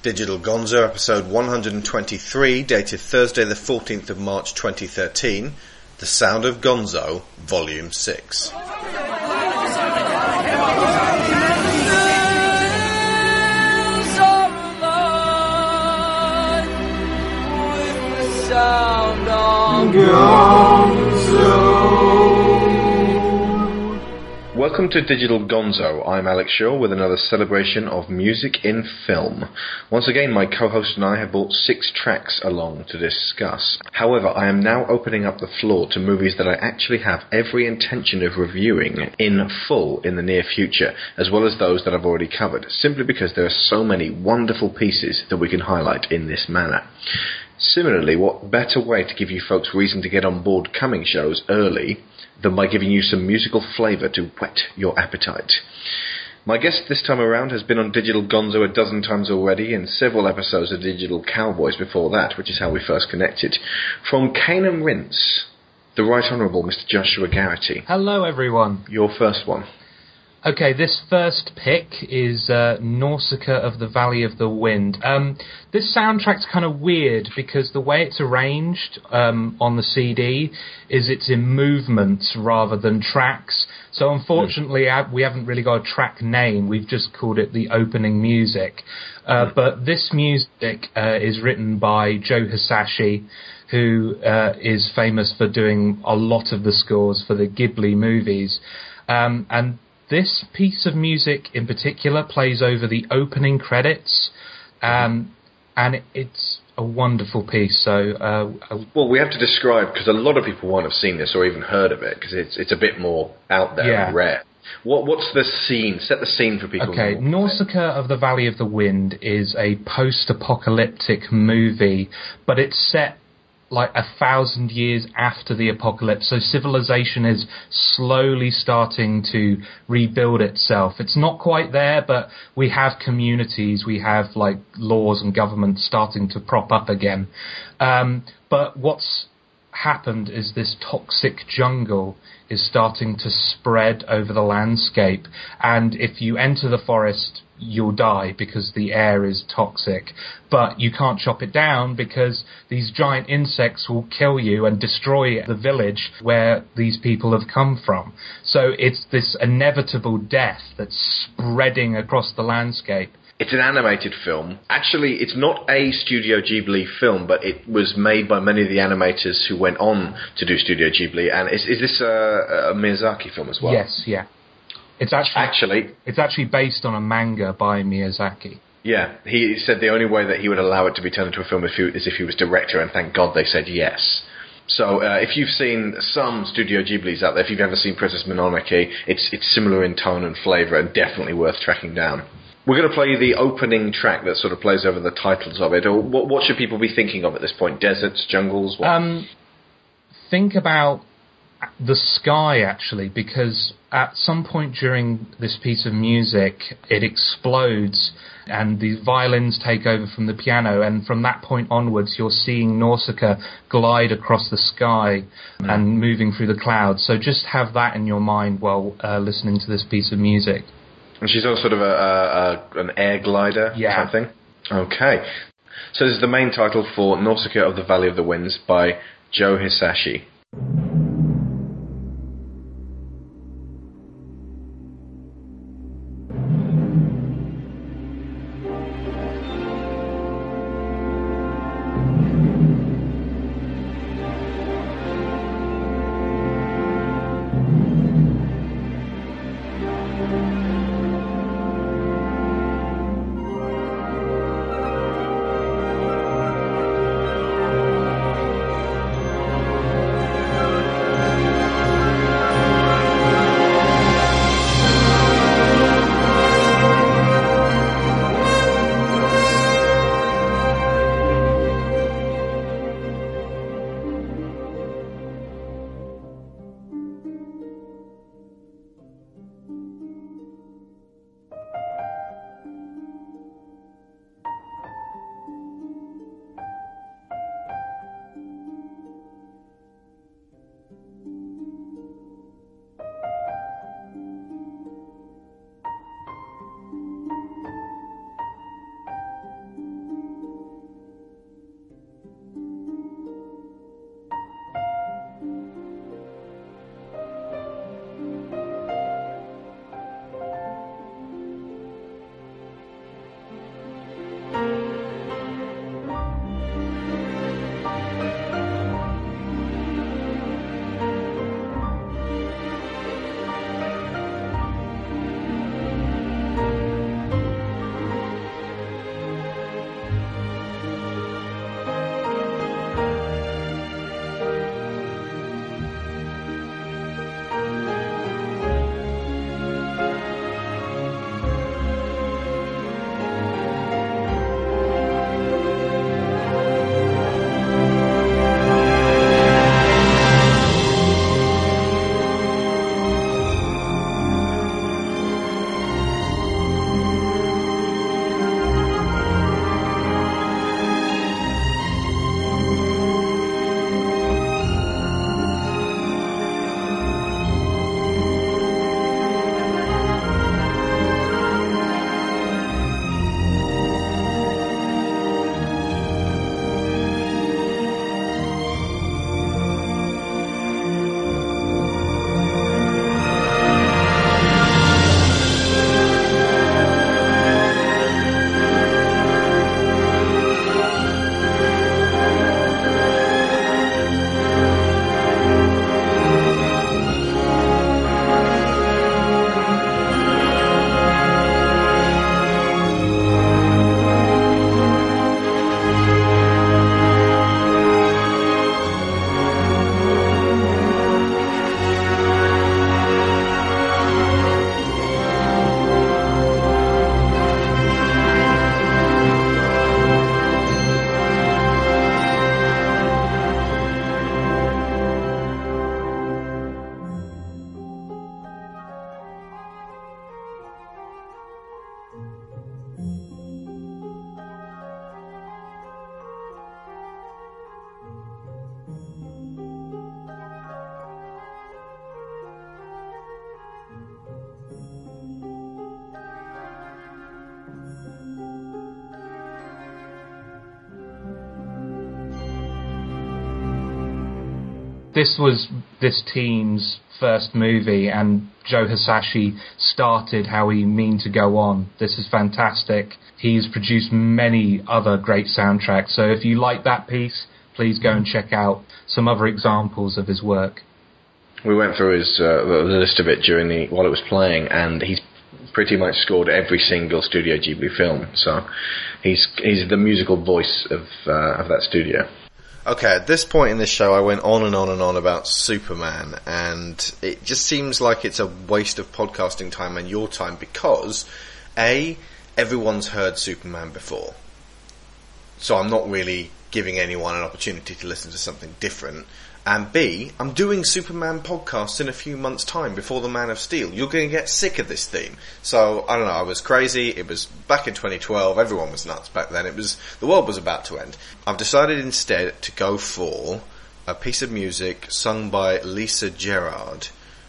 Digital Gonzo, episode 123, dated Thursday, the 14th of March 2013. The Sound of Gonzo, Volume 6. Welcome to Digital Gonzo. I'm Alex Shaw with another celebration of music in film. Once again, my co-host and I have brought six tracks along to discuss. However, I am now opening up the floor to movies that I actually have every intention of reviewing in full in the near future, as well as those that I've already covered, simply because there are so many wonderful pieces that we can highlight in this manner. Similarly, what better way to give you folks reason to get on board coming shows early than by giving you some musical flavour to whet your appetite. My guest this time around has been on Digital Gonzo a dozen times already, and several episodes of Digital Cowboys before that, which is how we first connected. From Cane and Rinse, the Right Honourable Mr. Joshua Garrity. Hello, everyone. Your first one. Okay, this first pick is uh, Nausicaa of the Valley of the Wind. Um, this soundtrack's kind of weird because the way it's arranged um, on the CD is it's in movements rather than tracks. So unfortunately, mm. we haven't really got a track name. We've just called it the opening music. Uh, mm. But this music uh, is written by Joe Hisaishi, who uh, is famous for doing a lot of the scores for the Ghibli movies. Um, and this piece of music in particular plays over the opening credits, um, and it's a wonderful piece. So, uh, well, we have to describe because a lot of people won't have seen this or even heard of it because it's it's a bit more out there yeah. and rare. What what's the scene? Set the scene for people. Okay, Nausicaa of the Valley of the Wind is a post-apocalyptic movie, but it's set like a thousand years after the apocalypse. So civilization is slowly starting to rebuild itself. It's not quite there, but we have communities, we have like laws and governments starting to prop up again. Um, but what's happened is this toxic jungle is starting to spread over the landscape. And if you enter the forest, you'll die because the air is toxic. But you can't chop it down because these giant insects will kill you and destroy the village where these people have come from. So it's this inevitable death that's spreading across the landscape. It's an animated film. Actually, it's not a Studio Ghibli film, but it was made by many of the animators who went on to do Studio Ghibli. And is, is this a, a Miyazaki film as well? Yes, yeah. It's actually, actually it's actually based on a manga by Miyazaki. Yeah, he said the only way that he would allow it to be turned into a film is if he was director, and thank God they said yes. So uh, if you've seen some Studio Ghiblis out there, if you've ever seen Princess Mononoke, it's it's similar in tone and flavour, and definitely worth tracking down. We're going to play the opening track that sort of plays over the titles of it. Or what, what should people be thinking of at this point? Deserts, jungles? Um, think about the sky actually, because at some point during this piece of music, it explodes and the violins take over from the piano, and from that point onwards, you're seeing Nausicaa glide across the sky mm. and moving through the clouds. So just have that in your mind while uh, listening to this piece of music. And she's on sort of a, a, a an air glider yeah. type thing. Okay. So this is the main title for Nausicaa of the Valley of the Winds by Joe Hisaishi. This was this team's first movie, and Joe Hisaishi started how he mean to go on. This is fantastic. He's produced many other great soundtracks, so if you like that piece, please go and check out some other examples of his work. We went through his uh, the list of it during the while it was playing, and he's pretty much scored every single Studio Ghibli film. So he's he's the musical voice of uh, of that studio. Okay, at this point in this show, I went on and on and on about Superman, and it just seems like it's a waste of podcasting time and your time because, A, everyone's heard Superman before. So I'm not really giving anyone an opportunity to listen to something different. And B, I'm doing Superman podcasts in a few months' time before the Man of Steel. You're going to get sick of this theme. So I don't know. I was crazy. It was back in 2012. Everyone was nuts back then. It was the world was about to end. I've decided instead to go for a piece of music sung by Lisa Gerrard.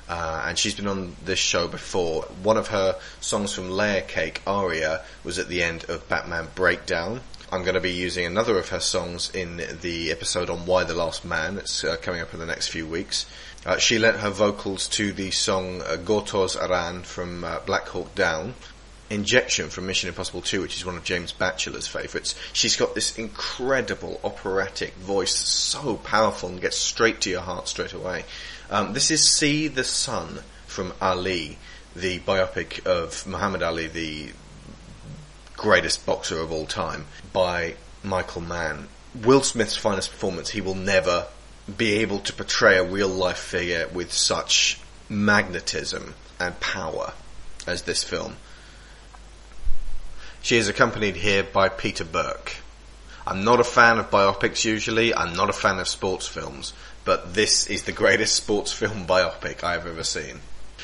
Uh, and she's been on this show before. One of her songs from Layer Cake, Aria, was at the end of Batman Breakdown. I'm going to be using another of her songs in the episode on Why the Last Man. It's uh, coming up in the next few weeks. Uh, she lent her vocals to the song uh, Gortoz A Ran from uh, Black Hawk Down. Injection from Mission Impossible 2, which is one of James Batchelor's favourites. She's got this incredible operatic voice, so powerful and gets straight to your heart straight away. Um, this is See the Sun from Ali, the biopic of Muhammad Ali, the greatest boxer of all time, by Michael Mann. Will Smith's finest performance, he will never be able to portray a real life figure with such magnetism and power as this film. She is accompanied here by Pieter Bourke. I'm not a fan of biopics usually, I'm not a fan of sports films, but this is the greatest sports film biopic I've ever seen.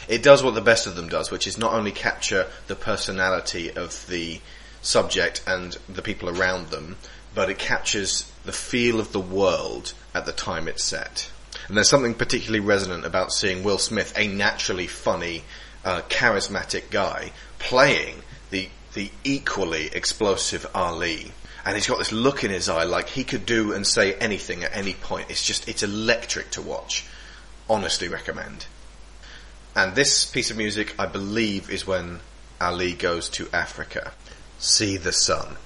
It does what the best of them does, which is not only capture the personality of the subject and the people around them, but it captures the feel of the world at the time it's set. And there's something particularly resonant about seeing Will Smith, a naturally funny, uh, charismatic guy, playing the the equally explosive Ali. And he's got this look in his eye like he could do and say anything at any point. It's just, it's electric to watch. Honestly recommend. And this piece of music, I believe, is when Ali goes to Africa. See the sun.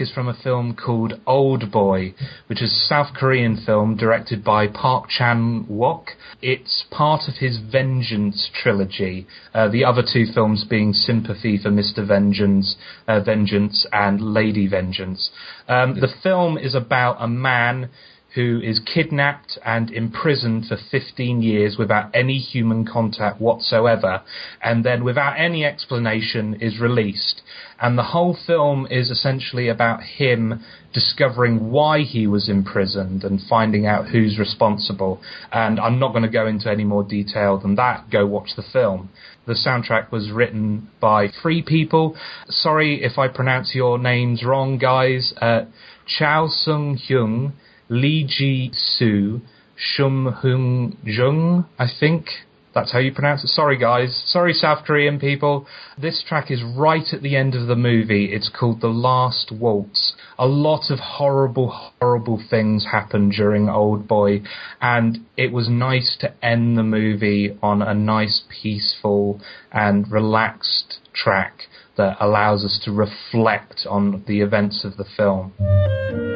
Is from a film called Old Boy, which is a South Korean film directed by Park Chan Wook. It's part of his Vengeance trilogy, uh, the other two films being Sympathy for Mr. Vengeance, uh, Vengeance and Lady Vengeance. Um, the film is about a man who is kidnapped and imprisoned for 15 years without any human contact whatsoever, and then without any explanation is released. And the whole film is essentially about him discovering why he was imprisoned and finding out who's responsible. And I'm not going to go into any more detail than that. Go watch the film. The soundtrack was written by three people. Sorry if I pronounce your names wrong, guys. Uh, Chao Sung Hyung, Lee Ji Soo, Shum Hung Jung, I think. That's how you pronounce it. Sorry, guys. Sorry, South Korean people. This track is right at the end of the movie. It's called The Last Waltz. A lot of horrible, horrible things happened during Old Boy, and it was nice to end the movie on a nice, peaceful, and relaxed track that allows us to reflect on the events of the film.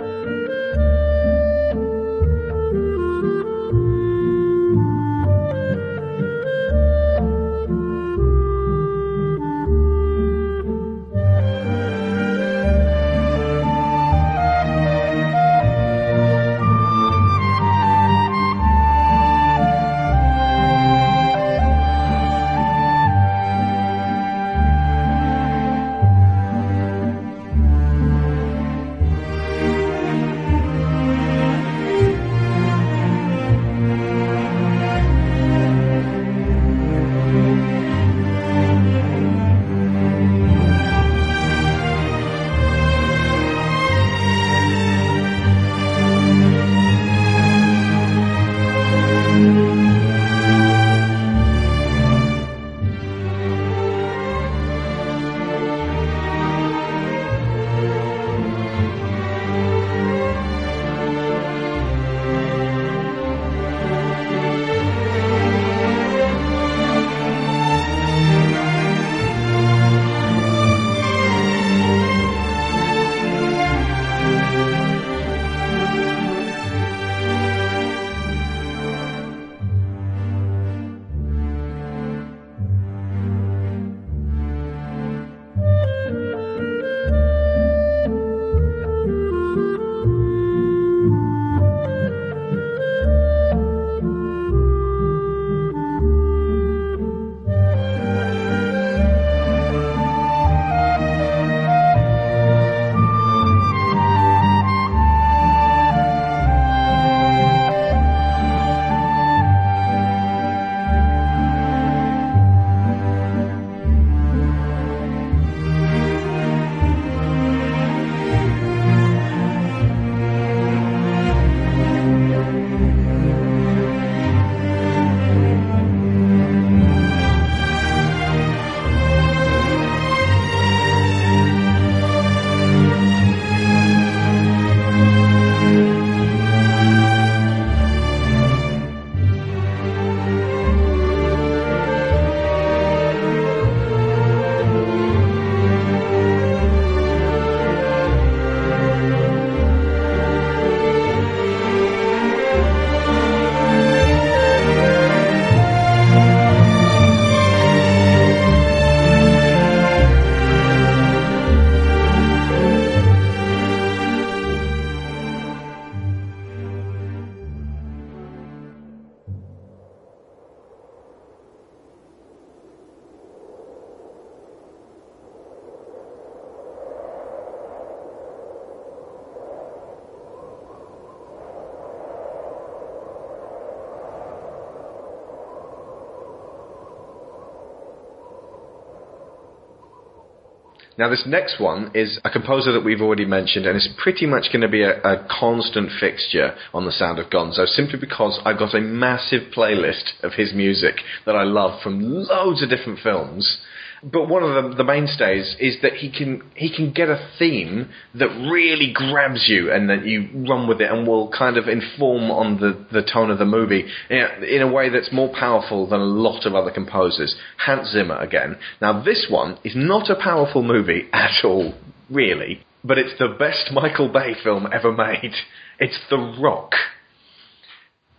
Now, this next one is a composer that we've already mentioned, and it's pretty much going to be a, a, constant fixture on the Sound of Gonzo, simply because I've got a massive playlist of his music that I love from loads of different films. But one of the, the mainstays is that he can he can get a theme that really grabs you and that you run with it and will kind of inform on the, the tone of the movie in a, in a way that's more powerful than a lot of other composers. Hans Zimmer again. Now this one is not a powerful movie at all, really. but it's the best Michael Bay film ever made. It's The Rock.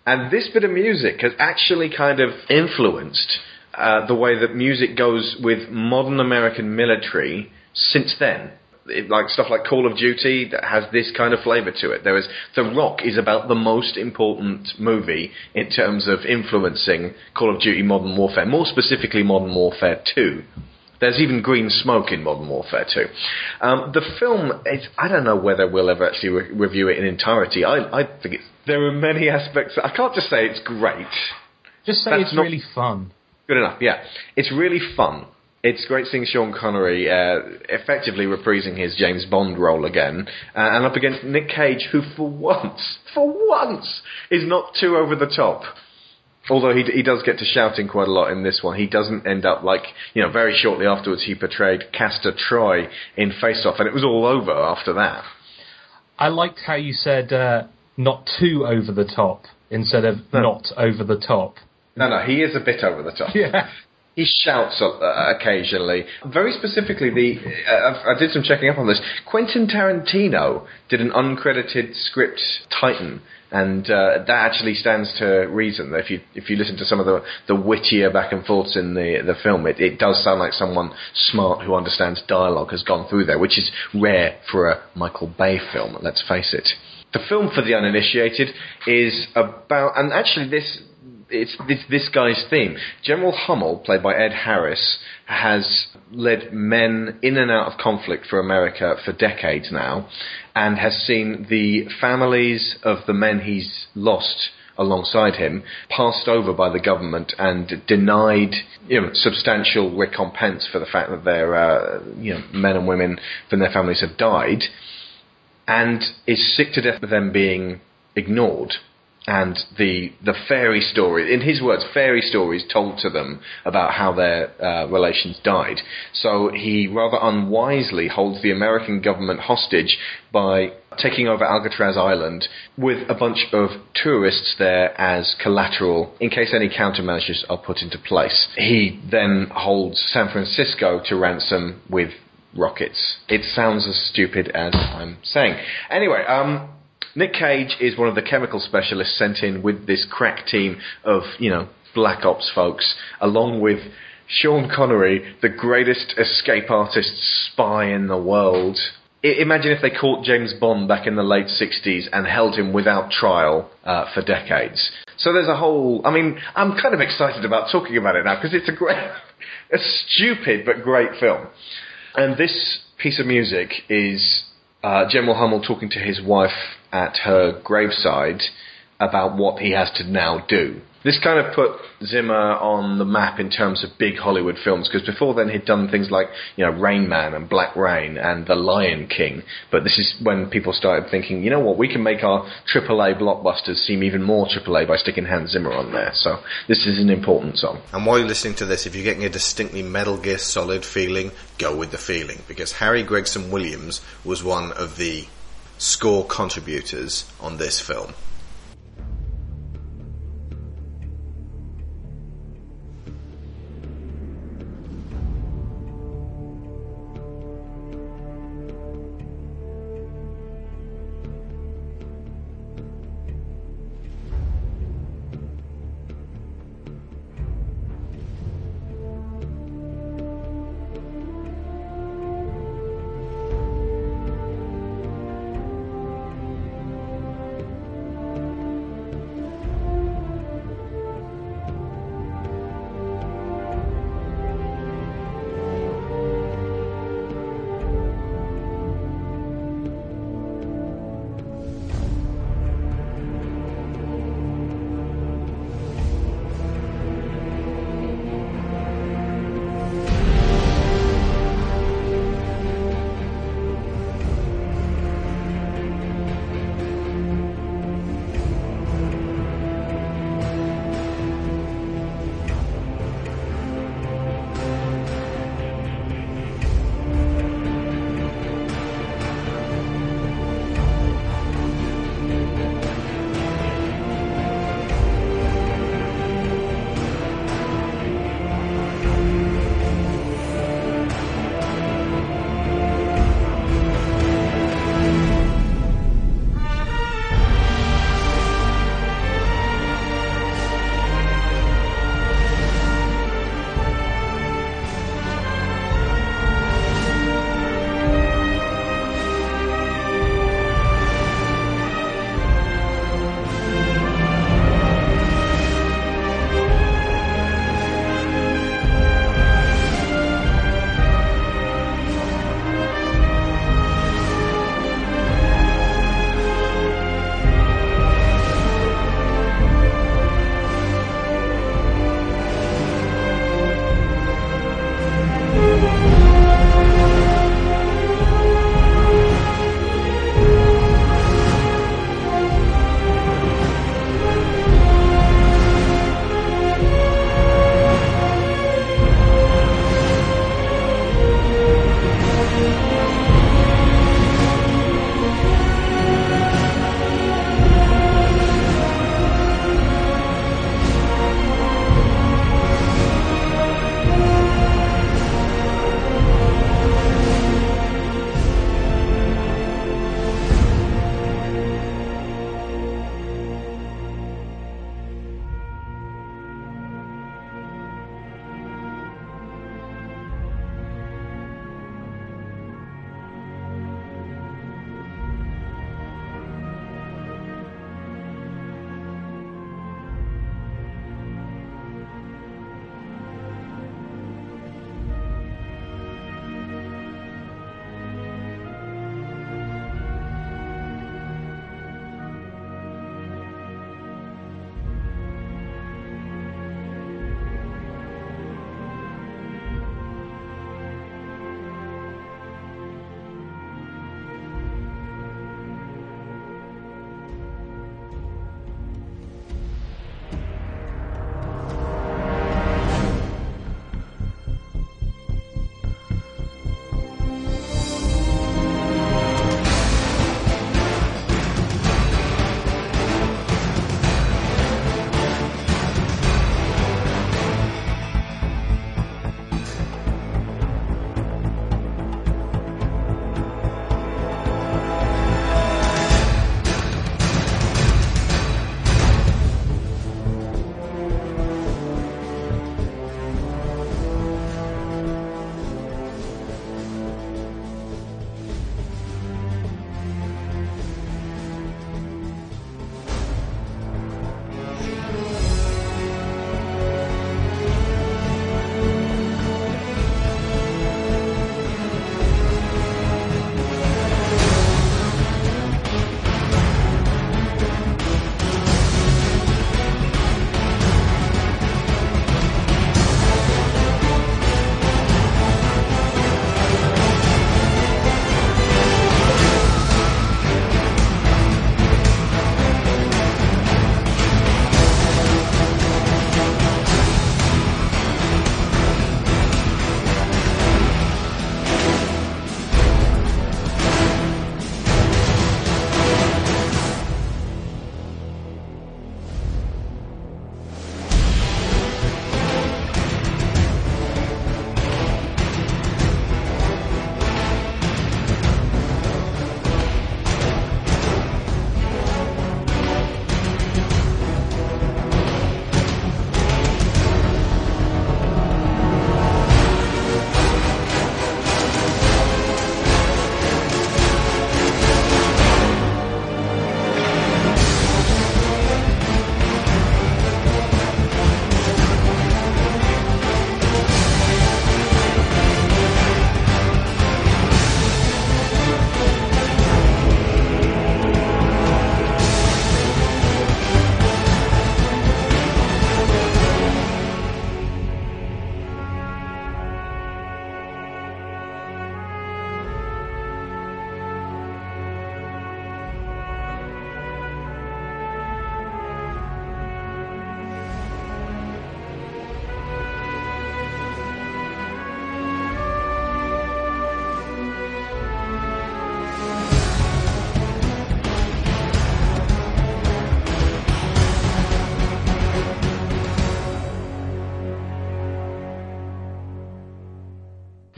And this bit of music has actually kind of influenced uh, the way that music goes with modern American military since then. It, like stuff like Call of Duty that has this kind of flavour to it. There is The Rock is about the most important movie in terms of influencing Call of Duty Modern Warfare, more specifically Modern Warfare 2. There's even green smoke in Modern Warfare 2. Um, the film, I don't know whether we'll ever actually re- review it in entirety. I, I think it's, there are many aspects. I can't just say it's great. Just say That's it's not- really fun. Good enough, yeah. It's really fun. It's great seeing Sean Connery uh, effectively reprising his James Bond role again, uh, and up against Nick Cage, who for once, for once, is not too over the top. Although he, he does get to shouting quite a lot in this one, he doesn't end up like, you know, very shortly afterwards he portrayed Castor Troy in Face Off, and it was all over after that. I liked how you said uh, not too over the top instead of No. not over the top. No, no, he is a bit over the top. Yeah. He shouts uh, occasionally. Very specifically, the uh, I I did some checking up on this. Quentin Tarantino did an uncredited script Titan, and uh, that actually stands to reason. If you if you listen to some of the the wittier back and forths in the the film, it, it does sound like someone smart who understands dialogue has gone through there, which is rare for a Michael Bay film. Let's face it. The film for the uninitiated is about, and actually this it's this, this guy's theme. General Hummel, played by Ed Harris, has led men in and out of conflict for America for decades now, and has seen the families of the men he's lost alongside him passed over by the government and denied you know, substantial recompense for the fact that their uh, you know, men and women from their families have died, and is sick to death of them being ignored and the the fairy story, in his words, fairy stories told to them about how their uh, relations died. So he rather unwisely holds the American government hostage by taking over Alcatraz Island with a bunch of tourists there as collateral in case any countermeasures are put into place. He then holds San Francisco to ransom with rockets. It sounds as stupid as I'm saying. Anyway, um, Nick Cage is one of the chemical specialists sent in with this crack team of, you know, black ops folks, along with Sean Connery, the greatest escape artist spy in the world. I- imagine if they caught James Bond back in the late 60s and held him without trial uh, for decades. So there's a whole. I mean, I'm kind of excited about talking about it now because it's a great, a stupid but great film. And this piece of music is uh, General Hummel talking to his wife at her graveside about what he has to now do. This kind of put Zimmer on the map in terms of big Hollywood films because before then he'd done things like you know Rain Man and Black Rain and The Lion King. But this is when people started thinking, you know what, we can make our AAA blockbusters seem even more AAA by sticking Hans Zimmer on there. So this is an important song. And while you're listening to this, if you're getting a distinctly Metal Gear Solid feeling, go with the feeling. Because Harry Gregson Williams was one of the score contributors on this film.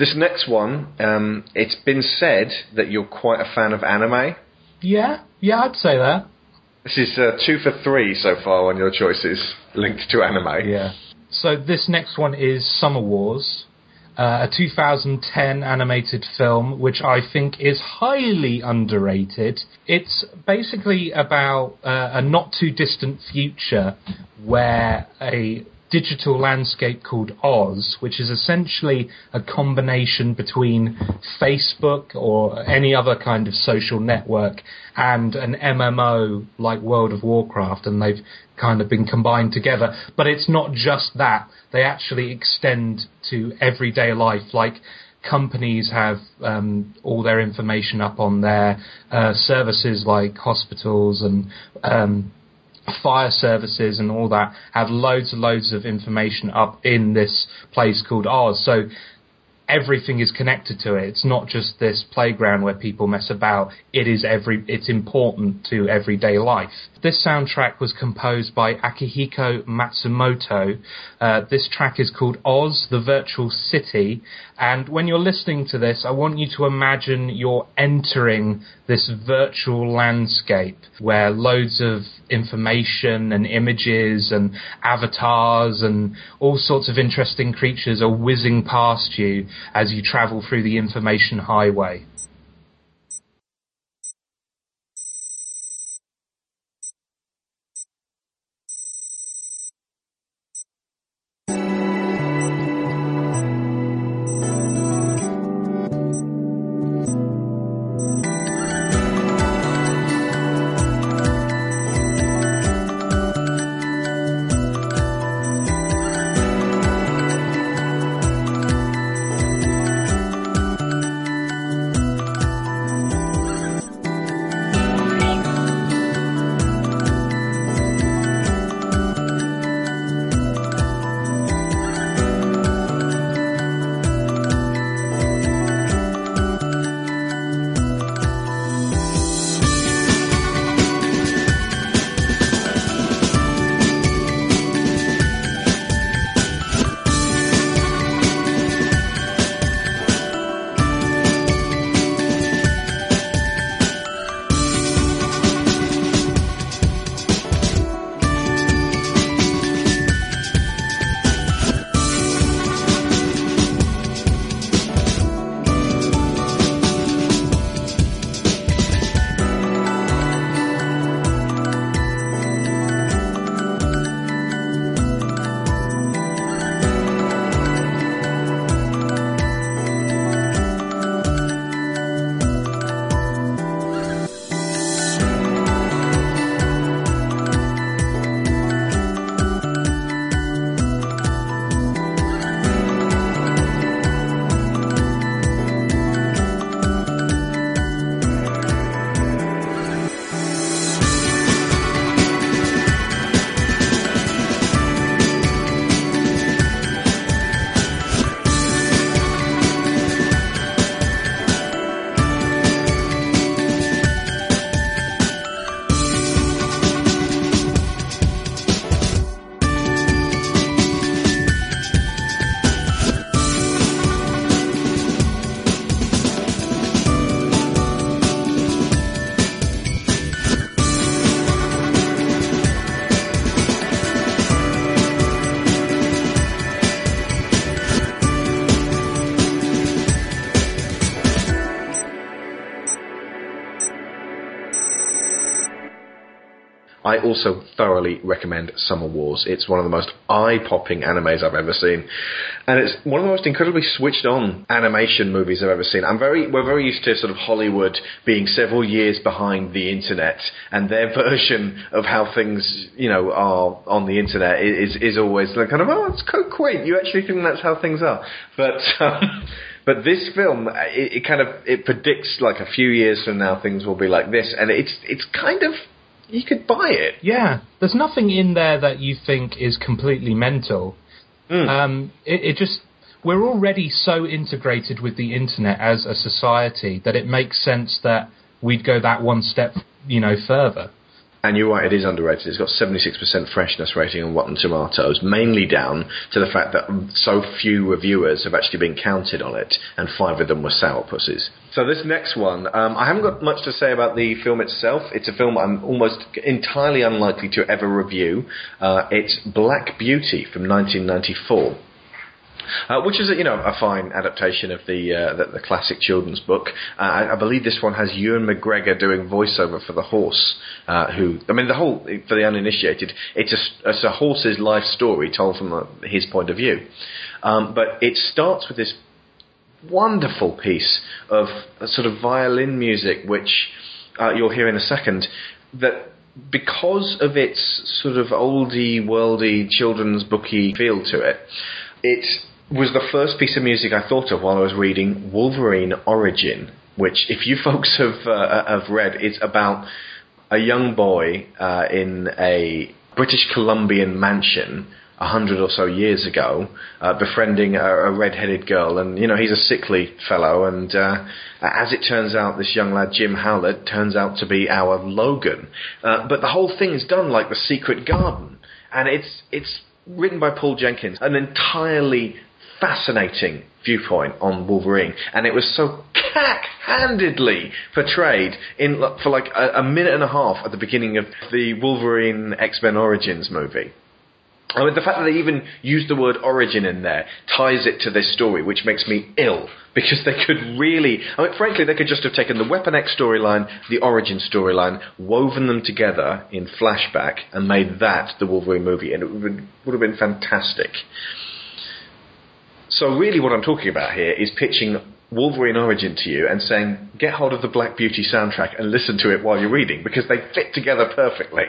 This next one, um, it's been said that you're quite a fan of anime. Yeah, yeah, I'd say that. This is uh, two for three so far on your choices linked to anime. Yeah. So this next one is Summer Wars, uh, a 2010 animated film, which I think is highly underrated. It's basically about uh, a not too distant future where a digital landscape called Oz, which is essentially a combination between Facebook or any other kind of social network and an MMO like World of Warcraft, and they've kind of been combined together. But it's not just that; they actually extend to everyday life, like companies have um, all their information up on their uh, services like hospitals and um, fire services and all that have loads and loads of information up in this place called Oz. So everything is connected to it. It's not just this playground where people mess about. It is every. It's important to everyday life. This soundtrack was composed by Akihiko Matsumoto. Uh, this track is called Oz, the Virtual City. And when you're listening to this, I want you to imagine you're entering this virtual landscape where loads of information and images and avatars and all sorts of interesting creatures are whizzing past you as you travel through the information highway. Also thoroughly recommend Summer Wars. It's one of the most eye-popping animes I've ever seen, and it's one of the most incredibly switched-on animation movies I've ever seen. I'm very, we're very used to sort of Hollywood being several years behind the internet, and their version of how things, you know, are on the internet is is always like kind of oh, it's quaint. You actually think that's how things are, but. Um, But this film, it, it, kind of it predicts like a few years from now things will be like this, and it's it's kind of you could buy it. Yeah, there's nothing in there that you think is completely mental. Mm. Um, it, it just we're already so integrated with the internet as a society that it makes sense that we'd go that one step, you know, further. And you're right, it is underrated. It's got 76% freshness rating on Rotten Tomatoes, mainly down to the fact that so few reviewers have actually been counted on it, and five of them were sourpusses. So this next one, um, I haven't got much to say about the film itself. It's a film I'm almost entirely unlikely to ever review. Uh, it's Black Beauty from 1994. Uh, which is, a, you know, a fine adaptation of the uh, the, the, classic children's book. Uh, I, I, believe this one has Ewan McGregor doing voiceover for the horse. Uh, who, I mean, the whole for the uninitiated, it's a it's a horse's life story told from uh, his point of view. Um, but it starts with this wonderful piece of sort of violin music, which uh, you'll hear in a second. That because of its sort of oldie worldy children's booky feel to it, it was the first piece of music I thought of while I was reading Wolverine Origin, which, if you folks have uh, have read, it's about a young boy uh, in a British Columbian mansion a hundred or so years ago, uh, befriending a, a red-headed girl, and you know he's a sickly fellow. And uh, as it turns out, this young lad Jim Howlett turns out to be our Logan. Uh, but the whole thing is done like the Secret Garden, and it's it's written by Paul Jenkins, an entirely fascinating viewpoint on Wolverine, and it was so cack-handedly portrayed in for like a, a minute and a half at the beginning of the Wolverine X-Men Origins movie. I mean, the fact that they even used the word origin in there ties it to this story, which makes me ill because they could really. I mean, frankly, they could just have taken the Weapon X storyline, the origin storyline, woven them together in flashback, and made that the Wolverine movie, and it would, would have been fantastic. So really what I'm talking about here is pitching Wolverine Origin to you and saying, get hold of the Black Beauty soundtrack and listen to it while you're reading because they fit together perfectly.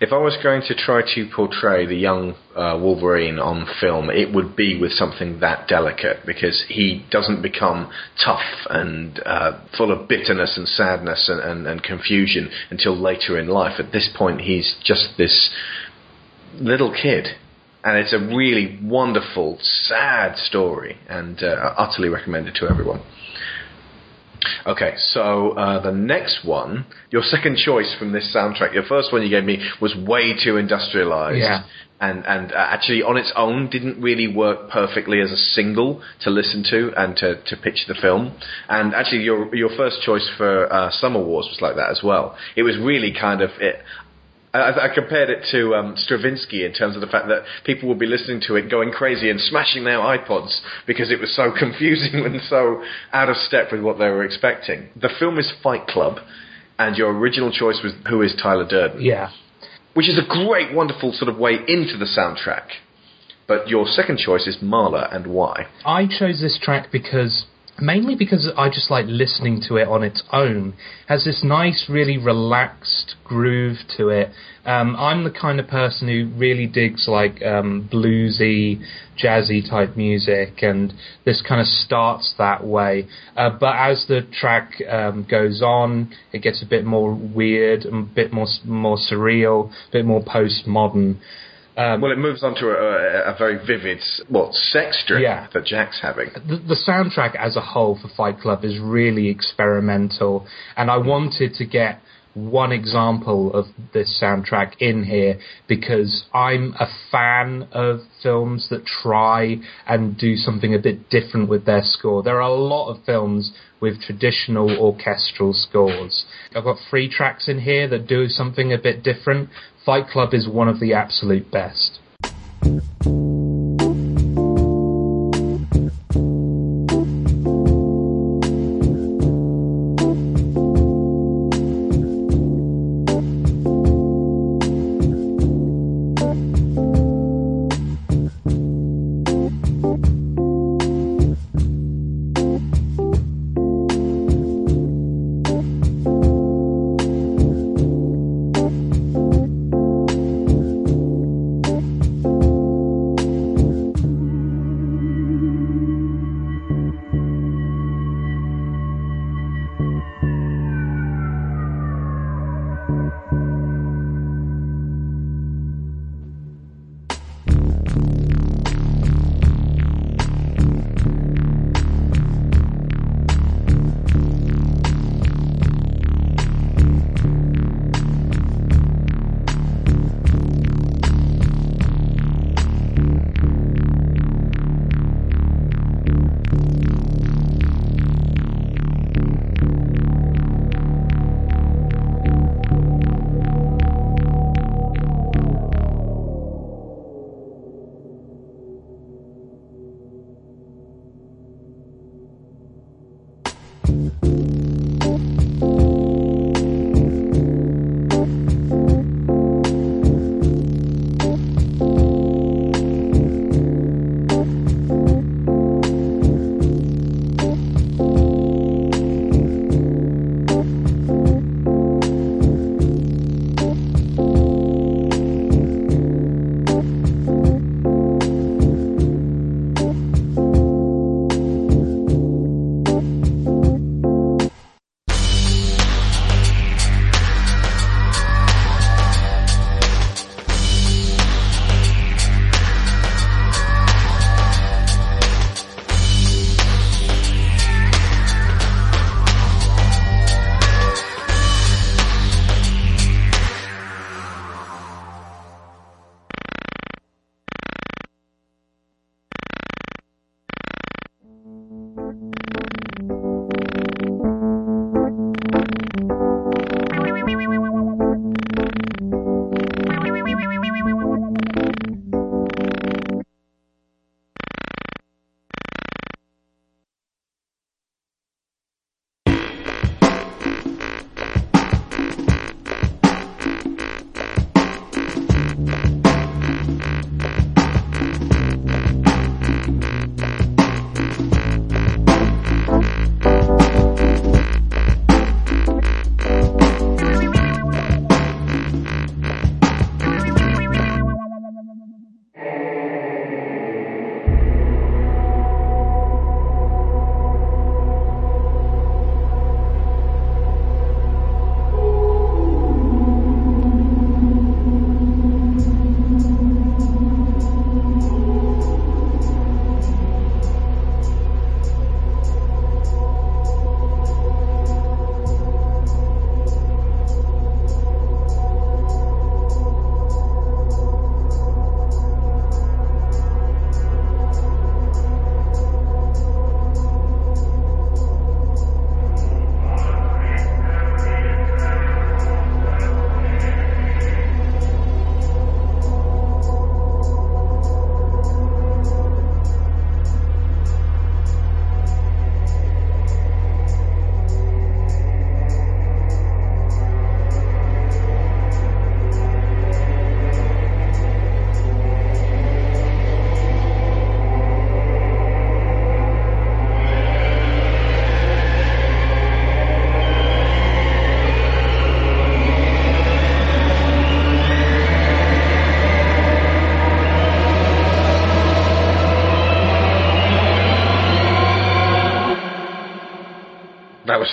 If I was going to try to portray the young uh, Wolverine on film, it would be with something that delicate because he doesn't become tough and uh, full of bitterness and sadness and, and, and confusion until later in life. At this point, he's just this little kid and it's a really wonderful, sad story, and uh, utterly recommended to everyone. Okay, so uh, the next one, your second choice from this soundtrack, your first one you gave me was way too industrialized. Yeah. and and uh, actually on its own didn't really work perfectly as a single to listen to and to, to pitch the film. And actually, your your first choice for uh, Summer Wars was like that as well. It was really kind of it. I, I compared it to um, Stravinsky in terms of the fact that people would be listening to it, going crazy and smashing their iPods because it was so confusing and so out of step with what they were expecting. The film is Fight Club, and your original choice was Who is Tyler Durden? Yeah. which is a great, wonderful sort of way into the soundtrack. But your second choice is Marla, and why? I chose this track because mainly because I just like listening to it on its own. It has this nice, really relaxed groove to it. Um, I'm the kind of person who really digs like um, bluesy, jazzy type music, and this kind of starts that way. Uh, but as the track um, goes on, it gets a bit more weird, a bit more more surreal, a bit more postmodern. Um, Well, it moves on to a, a, a very vivid, well, sex strip Yeah. that Jack's having. the, the soundtrack as a whole for Fight Club is really experimental, and I wanted to get one example of this soundtrack in here because I'm a fan of films that try and do something a bit different with their score. There are a lot of films with traditional orchestral scores. I've got three tracks in here that do something a bit different. Fight Club is one of the absolute best.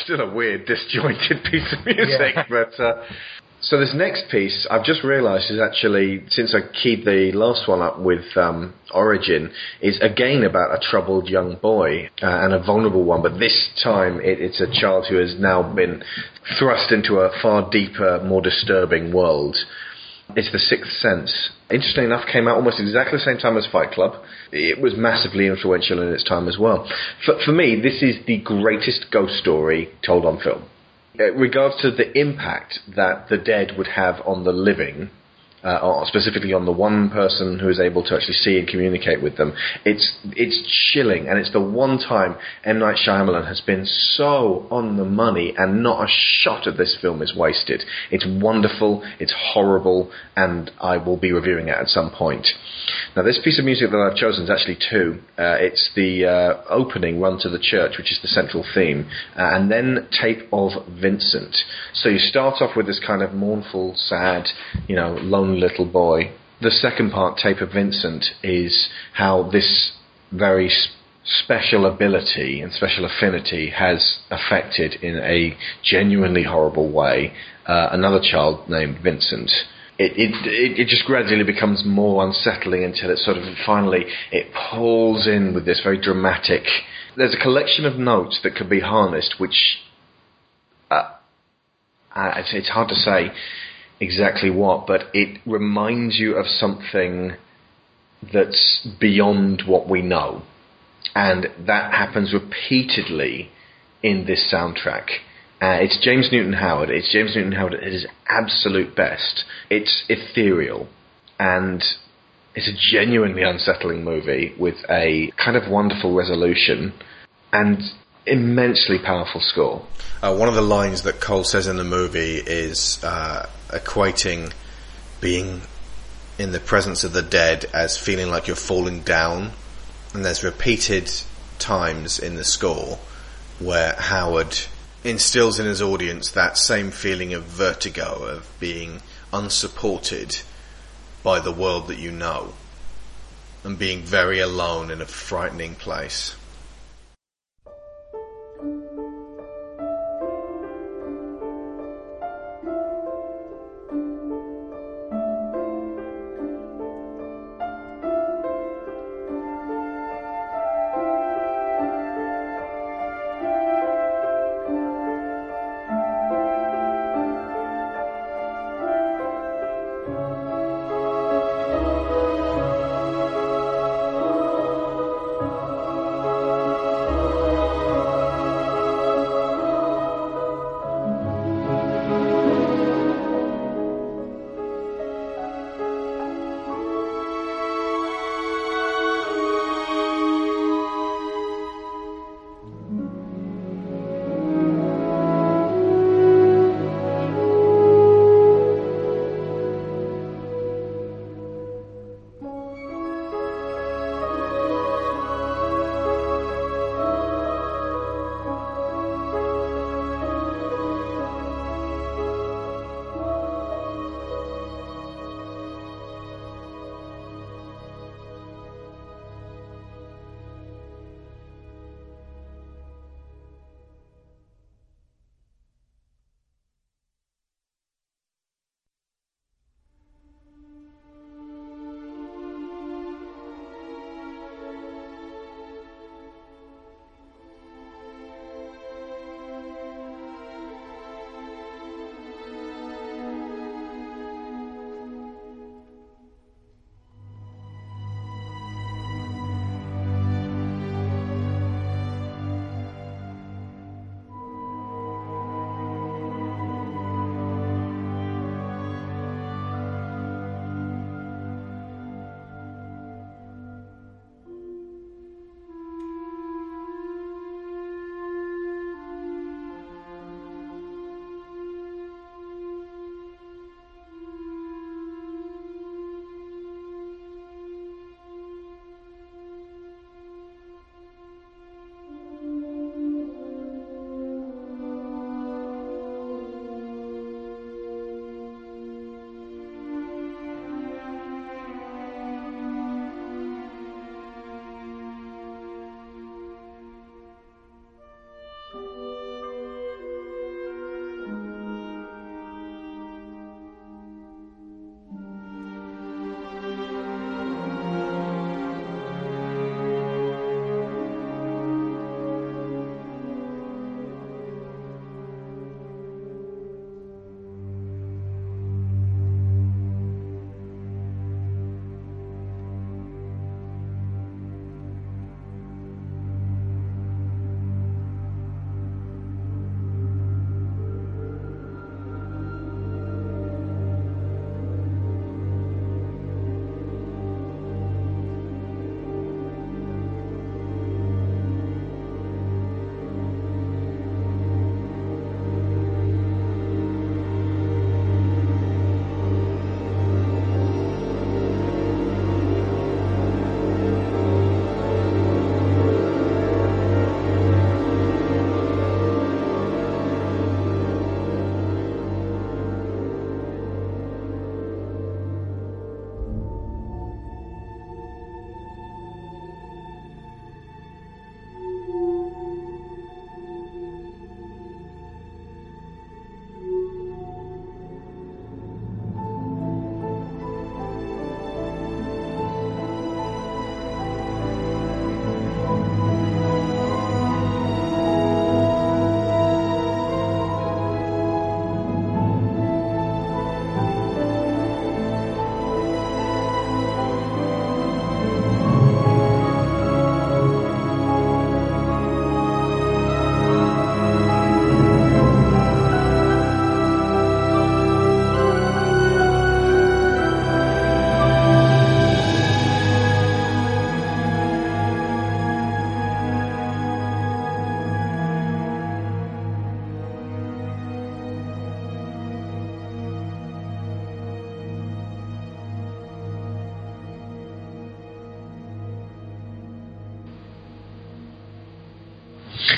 Still a weird, disjointed piece of music, Yeah. but. Uh, so this next piece, I've just realised, is actually since I keyed the last one up with um, Origin, is again about a troubled young boy uh, and a vulnerable one. But this time, it, it's a child who has now been thrust into a far deeper, more disturbing world. It's The Sixth Sense. Interesting enough, came out almost exactly the same time as Fight Club. It was massively influential in its time as well. For, for me, this is the greatest ghost story told on film. Uh, regards to the impact that the dead would have on the living, uh, specifically on the one person who is able to actually see and communicate with them, it's it's chilling, and it's the one time M Night Shyamalan has been so on the money, and not a shot of this film is wasted. It's wonderful, it's horrible, and I will be reviewing it at some point. Now, this piece of music that I've chosen is actually two. Uh, it's the uh, opening "Run to the Church," which is the central theme, uh, and then "Tape of Vincent." So you start off with this kind of mournful, sad, you know, little boy. The second part, "Tape of Vincent," is how this very special ability and special affinity has affected in a genuinely horrible way uh, another child named Vincent it, it it it just gradually becomes more unsettling until it sort of finally it pulls in with this very dramatic. There's a collection of notes that could be harnessed, which uh, uh, it's, it's hard to say exactly what, but it reminds you of something that's beyond what we know, and that happens repeatedly in this soundtrack. Uh, it's James Newton Howard. It's James Newton Howard at his absolute best. It's ethereal, and it's a genuinely unsettling movie with a kind of wonderful resolution and immensely powerful score. Uh, one of the lines that Cole says in the movie is uh, equating being in the presence of the dead as feeling like you're falling down, and there's repeated times in the score where Howard instills in his audience that same feeling of vertigo, of being unsupported by the world that you know, and being very alone in a frightening place.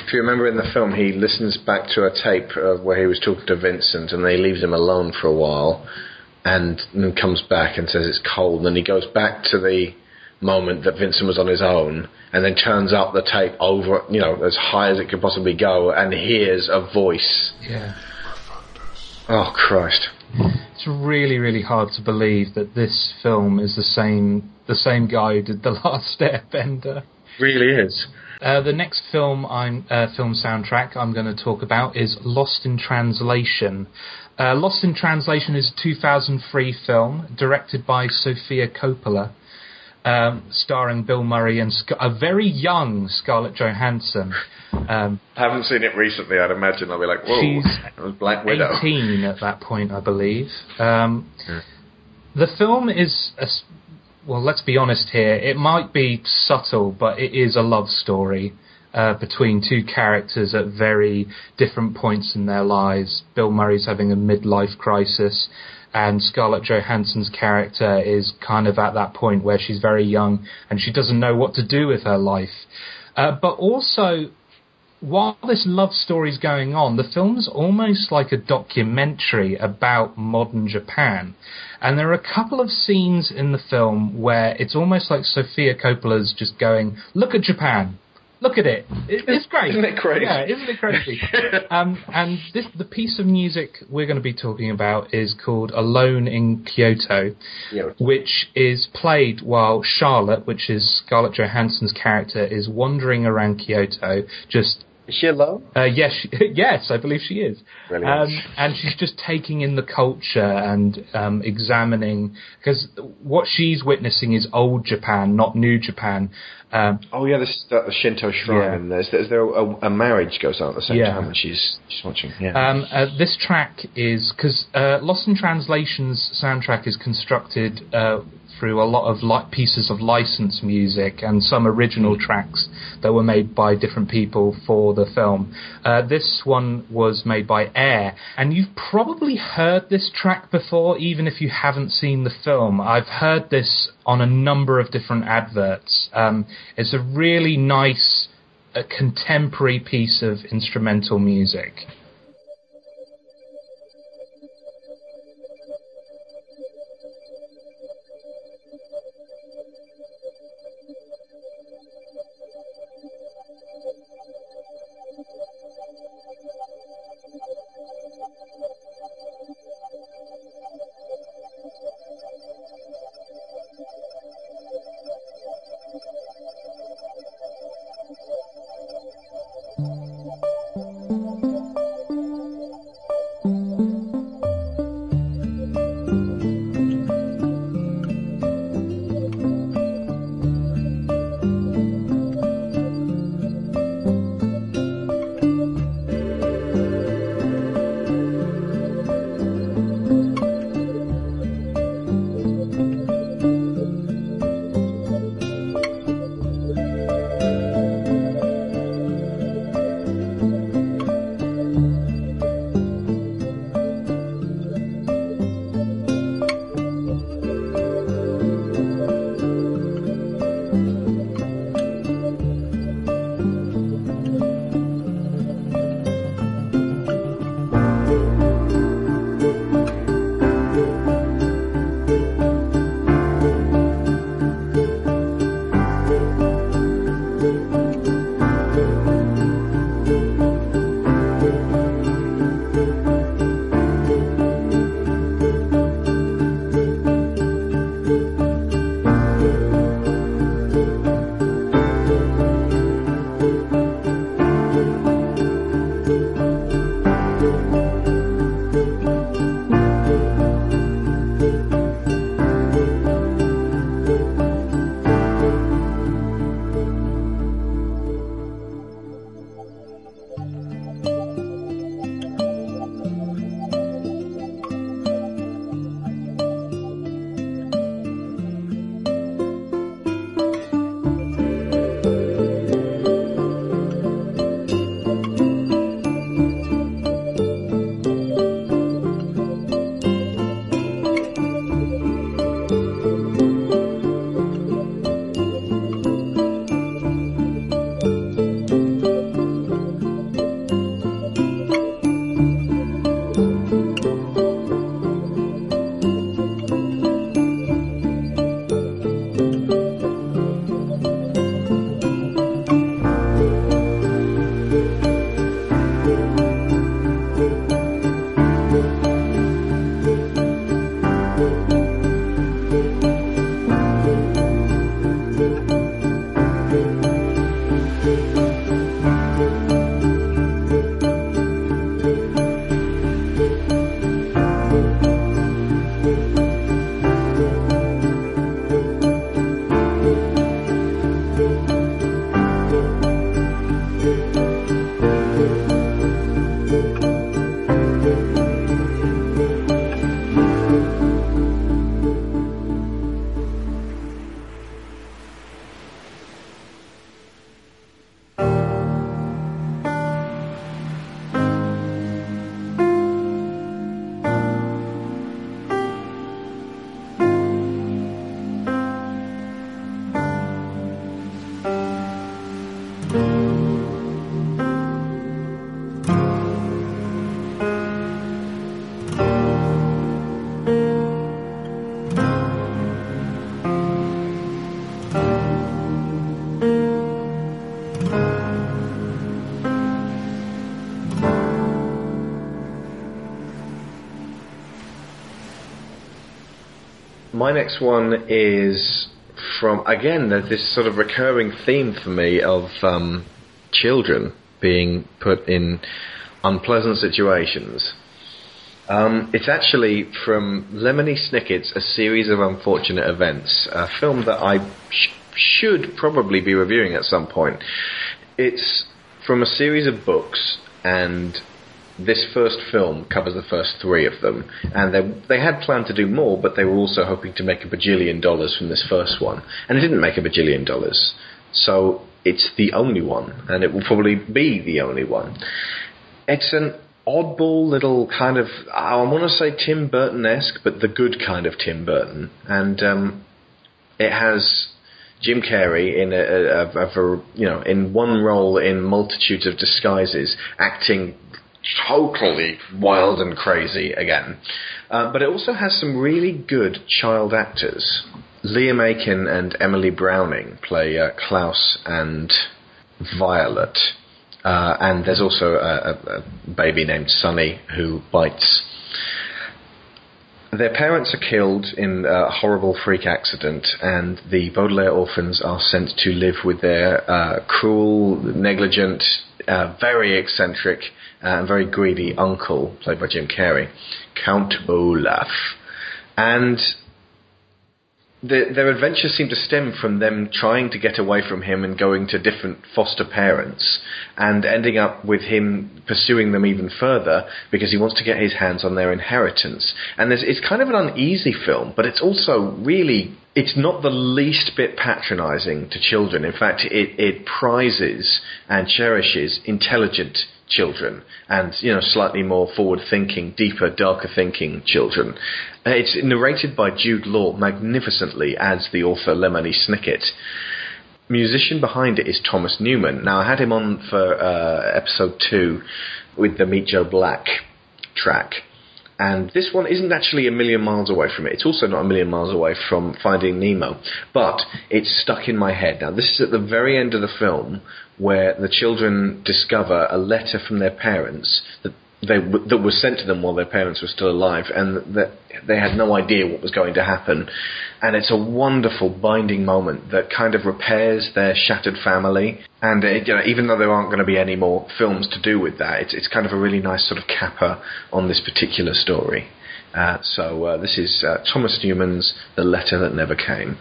If you remember in the film, he listens back to a tape of where he was talking to Vincent, and they he leaves him alone for a while, and then comes back and says it's cold. And then he goes back to the moment that Vincent was on his own, and then turns up the tape over, you know, as high as it could possibly go, and hears a voice. Yeah. Oh Christ! It's really, really hard to believe that this film is the same the same guy who did the Last Airbender. Really is. Uh, the next film I'm uh, film soundtrack I'm going to talk about is Lost in Translation. Uh, Lost in Translation is a 2003 film directed by Sofia Coppola, um, starring Bill Murray and Sc- a very young Scarlett Johansson. Um, I haven't seen it recently. I'd imagine I'll be like, whoa, She's Black Widow. 18 at that point, I believe. Um, The film is, a well, let's be honest here. It might be subtle, but it is a love story uh, between two characters at very different points in their lives. Bill Murray's having a midlife crisis, and Scarlett Johansson's character is kind of at that point where she's very young and she doesn't know what to do with her life. Uh, but also, while this love story is going on, the film's almost like a documentary about modern Japan. And there are a couple of scenes in the film where it's almost like Sofia Coppola's just going, look at Japan. Look at it. it it's great. Isn't it crazy? Yeah, isn't it crazy? um, and this, the piece of music we're going to be talking about is called Alone in Kyoto, Yeah. which is played while Charlotte, which is Scarlett Johansson's character, is wandering around Kyoto, just Is she alone? uh, yes, she, yes, I believe she is. Um, and she's just taking in the culture and um, examining because what she's witnessing is old Japan, not new Japan. Um, Oh yeah, this the, Shinto shrine, Yeah. and there's, there's there a, a marriage goes on at the same Yeah. time, and she's she's watching. Yeah. Um, uh, this track is because uh, Lost in Translation's soundtrack is constructed uh, through a lot of li- pieces of licensed music and some original tracks that were made by different people for the film. Uh, this one was made by Air, and you've probably heard this track before, even if you haven't seen the film. I've heard this on a number of different adverts. Um, it's a really nice. A contemporary piece of instrumental music. My next one is from again. There's this sort of recurring theme for me of um, children being put in unpleasant situations. Um, it's actually from Lemony Snicket's A Series of Unfortunate Events, a film that I sh- should probably be reviewing at some point. It's from a series of books, and this first film covers the first three of them. And they, they had planned to do more, but they were also hoping to make a bajillion dollars from this first one. And it didn't make a bajillion dollars. So it's the only one, and it will probably be the only one. It's an oddball little kind of I want to say Tim Burton esque, but the good kind of Tim Burton, and um, it has Jim Carrey in a, a, a, a, you know in one role in multitudes of disguises, acting totally wild and crazy again. Uh, but it also has some really good child actors. Liam Aiken and Emily Browning play uh, Klaus and Violet. Uh, and there's also a, a, baby named Sunny who bites. Their parents are killed in a horrible freak accident, and the Baudelaire orphans are sent to live with their uh, cruel, negligent, uh, very eccentric, and very greedy uncle, played by Jim Carrey, Count Olaf. And the, their adventures seem to stem from them trying to get away from him and going to different foster parents and ending up with him pursuing them even further because he wants to get his hands on their inheritance. And it's kind of an uneasy film, but it's also really, it's not the least bit patronizing to children. In fact, it, it prizes and cherishes intelligent children and you know slightly more forward thinking deeper darker thinking children. Uh, it's narrated by Jude Law magnificently as the author Lemony Snicket. Musician behind it is Thomas Newman. Now I had him on for uh, episode 2 with the Meet Joe Black track and this one isn't actually a million miles away from it. It's also not a million miles away from Finding Nemo, but it's stuck in my head. Now, this is at the very end of the film where the children discover a letter from their parents that they that was sent to them while their parents were still alive, and that they had no idea what was going to happen. And it's a wonderful binding moment that kind of repairs their shattered family. And it, you know, even though there aren't going to be any more films to do with that, it's it's kind of a really nice sort of capper on this particular story. Uh, so uh, this is uh, Thomas Newman's The Letter That Never Came.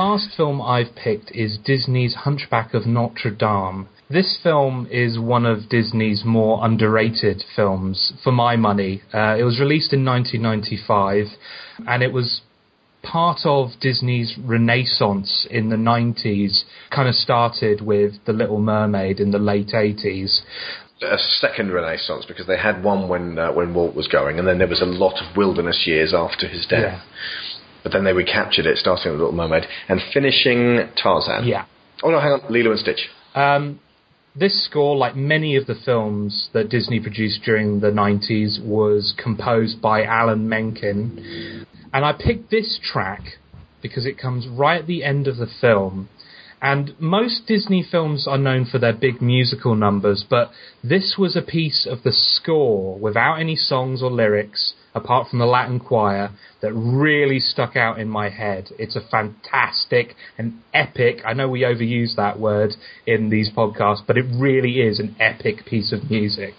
Last film I've picked is Disney's Hunchback of Notre Dame. This film is one of Disney's more underrated films, for my money. Uh, it was released in 1995, and it was part of Disney's renaissance in the 90s kind of started with The Little Mermaid in the late 80s. A second renaissance because they had one when uh, when Walt was going, and then there was a lot of wilderness years after his death. Yeah. But then they recaptured it, starting with Little Mermaid and finishing Tarzan. Yeah. Oh no, hang on, Lilo and Stitch. Um, this score, like many of the films that Disney produced during the 90s, was composed by Alan Menken. And I picked this track because it comes right at the end of the film. And most Disney films are known for their big musical numbers, but this was a piece of the score without any songs or lyrics, apart from the Latin choir, that really stuck out in my head. It's a fantastic and epic, I know we overuse that word in these podcasts, but it really is an epic piece of music.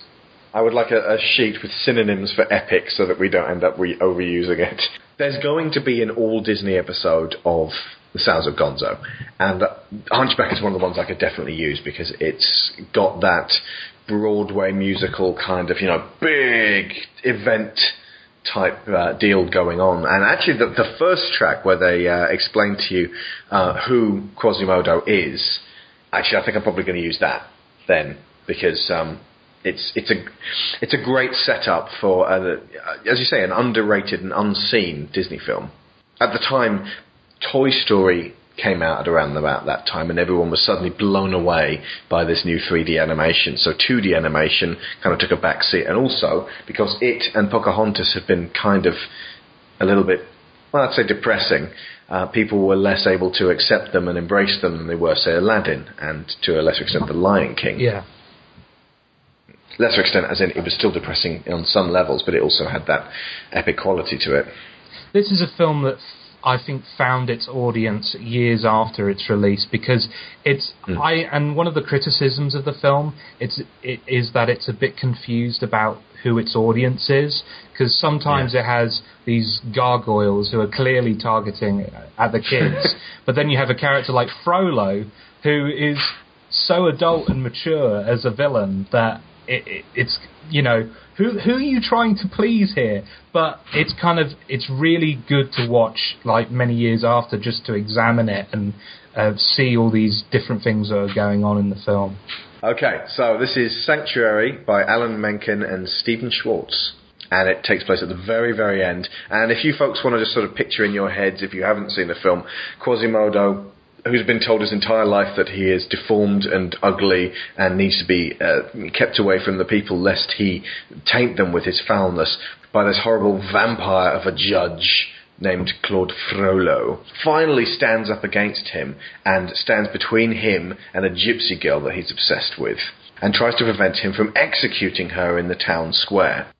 I would like a, a sheet with synonyms for epic so that we don't end up re- overusing it. There's going to be an all Disney episode of The Sounds of Gonzo, and Hunchback is one of the ones I could definitely use because it's got that Broadway musical kind of, you know, big event type uh, deal going on. And actually, the, the first track where they uh, explain to you uh, who Quasimodo is, actually, I think I'm probably going to use that then because um, it's it's a it's a great setup for, uh, as you say, an underrated and unseen Disney film. At the time, Toy Story came out at around about that time, and everyone was suddenly blown away by this new 3D animation. So 2D animation kind of took a backseat, and also because it and Pocahontas had been kind of a little bit, well, I'd say depressing. Uh, people were less able to accept them and embrace them than they were, say, Aladdin, and to a lesser extent, The Lion King. Yeah. Lesser extent, as in it was still depressing on some levels, but it also had that epic quality to it. This is a film that I think found its audience years after its release because it's Mm. I and one of the criticisms of the film it's it is that it's a bit confused about who its audience is because sometimes it has these gargoyles who are clearly targeting at the kids but then you have a character like Frollo who is so adult and mature as a villain that it, it, it's you know who who are you trying to please here? But it's kind of it's really good to watch like many years after just to examine it and uh, see all these different things that are going on in the film. Okay, so this is Sanctuary by Alan Menken and Stephen Schwartz. And it takes place at the very, very end. And if you folks want to just sort of picture in your heads, if you haven't seen the film, Quasimodo, who's been told his entire life that he is deformed and ugly and needs to be uh, kept away from the people lest he taint them with his foulness by this horrible vampire of a judge named Claude Frollo, finally stands up against him and stands between him and a gypsy girl that he's obsessed with, and tries to prevent him from executing her in the town square.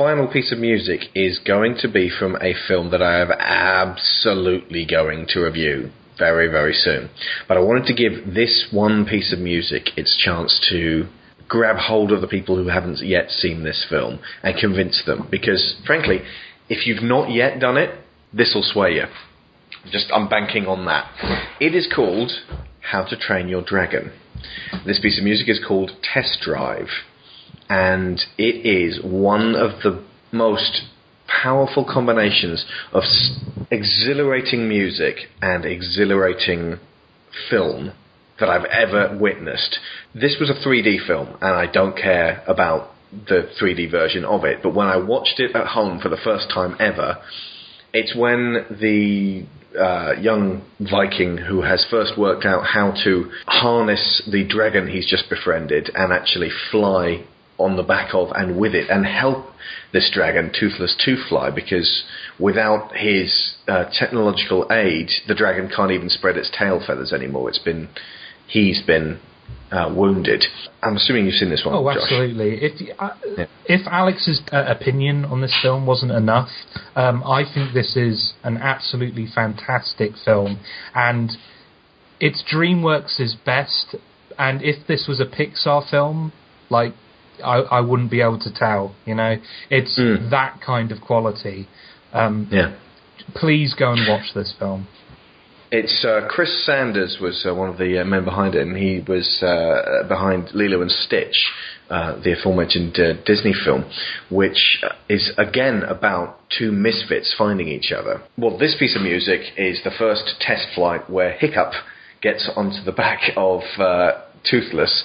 Final piece of music is going to be from a film that I am absolutely going to review very, very soon. But I wanted to give this one piece of music its chance to grab hold of the people who haven't yet seen this film and convince them. Because, frankly, if you've not yet done it, this will sway you. Just I'm banking on that. It is called How to Train Your Dragon. This piece of music is called Test Drive, and it is one of the most powerful combinations of exhilarating music and exhilarating film that I've ever witnessed. This was a 3D film, and I don't care about the 3D version of it, but when I watched it at home for the first time ever, it's when the uh, young Viking who has first worked out how to harness the dragon he's just befriended and actually fly on the back of and with it and help this dragon, Toothless to fly because without his uh, technological aid, the dragon can't even spread its tail feathers anymore. It's been, he's been uh, wounded. I'm assuming you've seen this one. Oh, Josh. absolutely. If uh, yeah. if Alex's uh, opinion on this film wasn't enough, um, I think this is an absolutely fantastic film, and it's DreamWorks' best. And if this was a Pixar film, like I, I wouldn't be able to tell. You know, it's mm. that kind of quality. Um, yeah. Please go and watch this film. It's uh, Chris Sanders was uh, one of the uh, men behind it, and he was uh, behind Lilo and Stitch, uh, the aforementioned uh, Disney film, which is again about two misfits finding each other. Well, this piece of music is the first test flight where Hiccup gets onto the back of Toothless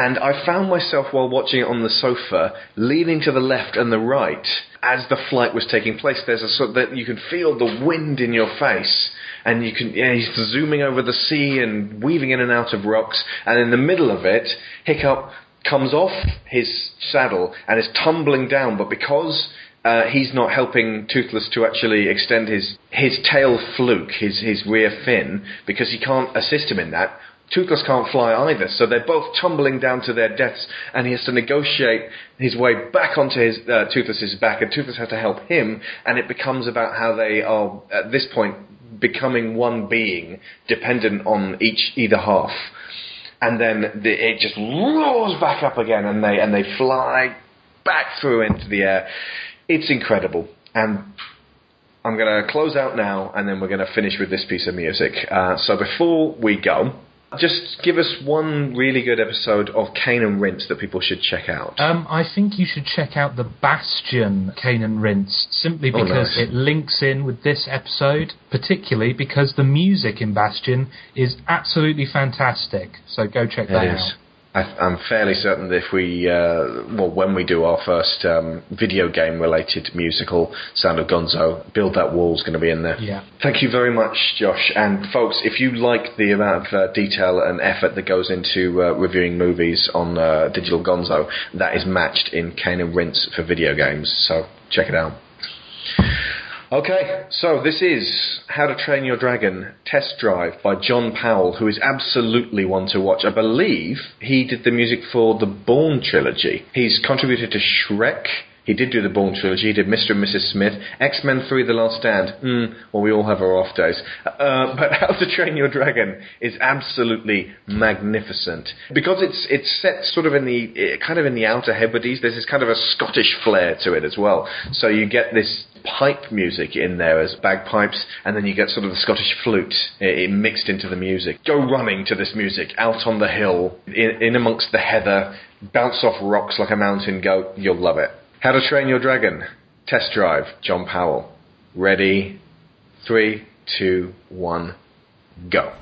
and I found myself while watching it on the sofa leaning to the left and the right as the flight was taking place. There's a sort that you can feel the wind in your face, and you can yeah, he's zooming over the sea and weaving in and out of rocks, and in the middle of it, Hiccup comes off his saddle and is tumbling down, but because uh, he's not helping Toothless to actually extend his his tail fluke, his his rear fin, because he can't assist him in that. Toothless can't fly either, so they're both tumbling down to their deaths, and he has to negotiate his way back onto his uh, Toothless's back, and Toothless has to help him, and it becomes about how they are at this point becoming one being, dependent on each either half, and then the, it just roars back up again, and they and they fly back through into the air. It's incredible, and I'm going to close out now, and then we're going to finish with this piece of music. Uh, so before we go. Just give us one really good episode of Cane and Rinse that people should check out. Um, I think you should check out the Bastion Cane and Rinse simply Oh, because nice. it links in with this episode, particularly because the music in Bastion is absolutely fantastic. So go check that It out. is. I, I'm fairly certain that if we, uh, well, when we do our first um, video game related musical, Sound of Gonzo, Build That Wall is going to be in there. Yeah. Thank you very much, Josh. And folks, if you like the amount of uh, detail and effort that goes into uh, reviewing movies on uh, Digital Gonzo, that is matched in Cane and Rinse for video games. So check it out. Okay, so this is How to Train Your Dragon Test Drive by John Powell, who is absolutely one to watch. I believe he did the music for the Bourne trilogy. He's contributed to Shrek. He did do the Bourne trilogy. He did Mr. and Mrs. Smith, X Men 3: The Last Stand. Hmm, well, we all have our off days. Uh, but How to Train Your Dragon is absolutely magnificent because it's it's set sort of in the eh, kind of in the Outer Hebrides. There's this kind of a Scottish flair to it as well. So you get this pipe music in there as bagpipes, and then you get sort of the Scottish flute eh, mixed into the music. Go running to this music out on the hill, in, in amongst the heather, bounce off rocks like a mountain goat. You'll love it. How to Train Your Dragon. Test Drive. John Powell. Ready? Three, two, one, go.